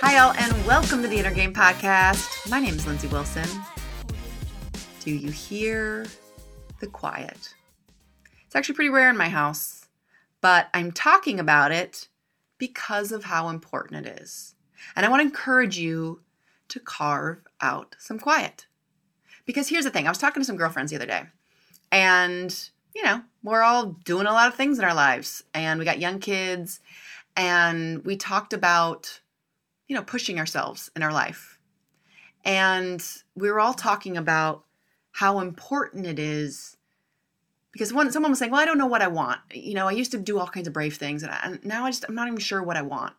Hi, all, and welcome to the Inner Game Podcast. My name is Lindsey Wilson. Do you hear the quiet? It's actually pretty rare in my house, but I'm talking about it because of how important it is. And I want to encourage you to carve out some quiet. Because here's the thing I was talking to some girlfriends the other day, and you know, we're all doing a lot of things in our lives, and we got young kids, and we talked about, you know, pushing ourselves in our life. And we were all talking about how important it is because one someone was saying, "Well, I don't know what I want. You know, I used to do all kinds of brave things, and, I, and now I just I'm not even sure what I want."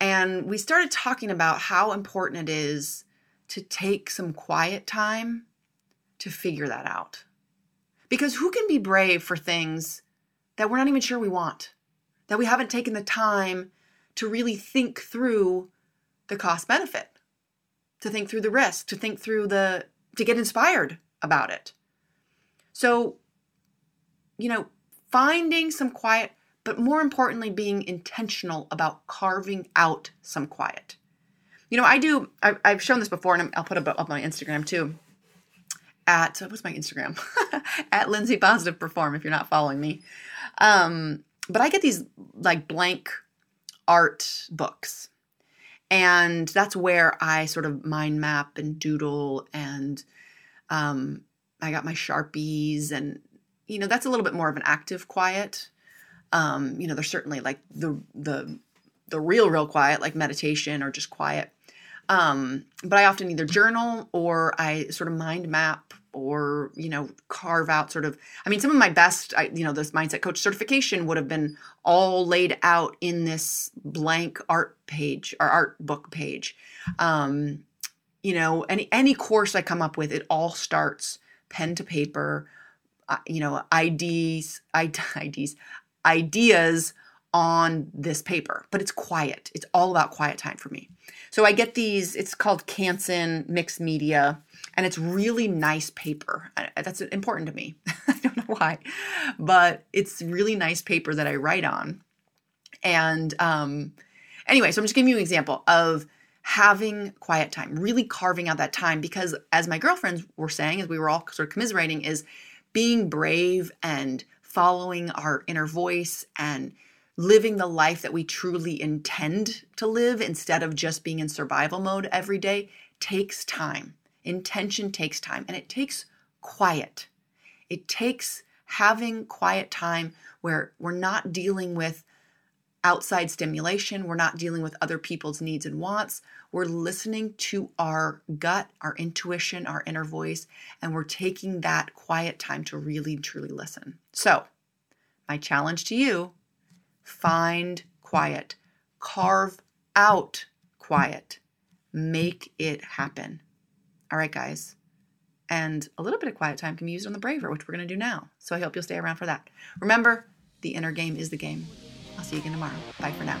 And we started talking about how important it is to take some quiet time to figure that out. Because who can be brave for things that we're not even sure we want? that we haven't taken the time to really think through the cost benefit, to think through the risk, to think through the, to get inspired about it. So, you know, finding some quiet, but more importantly, being intentional about carving out some quiet. You know, I do, I've shown this before and I'll put it up on my Instagram too. At, what's my Instagram? at Lindsey Positive Perform if you're not following me. Um, but I get these like blank art books. And that's where I sort of mind map and doodle and um, I got my Sharpies and you know that's a little bit more of an active quiet. Um, you know, there's certainly like the the the real real quiet like meditation or just quiet. Um, but I often either journal or I sort of mind map or you know carve out sort of i mean some of my best I, you know this mindset coach certification would have been all laid out in this blank art page or art book page. Um you know any any course i come up with it all starts pen to paper uh, you know ids ids ideas on this paper but it's quiet it's all about quiet time for me so i get these it's called canson mixed media and it's really nice paper. That's important to me. I don't know why, but it's really nice paper that I write on. And um, anyway, so I'm just giving you an example of having quiet time, really carving out that time because, as my girlfriends were saying, as we were all sort of commiserating, is being brave and following our inner voice and living the life that we truly intend to live instead of just being in survival mode every day takes time. Intention takes time and it takes quiet. It takes having quiet time where we're not dealing with outside stimulation, we're not dealing with other people's needs and wants. We're listening to our gut, our intuition, our inner voice, and we're taking that quiet time to really truly listen. So, my challenge to you find quiet, carve out quiet, make it happen. All right, guys. And a little bit of quiet time can be used on the braver, which we're going to do now. So I hope you'll stay around for that. Remember, the inner game is the game. I'll see you again tomorrow. Bye for now.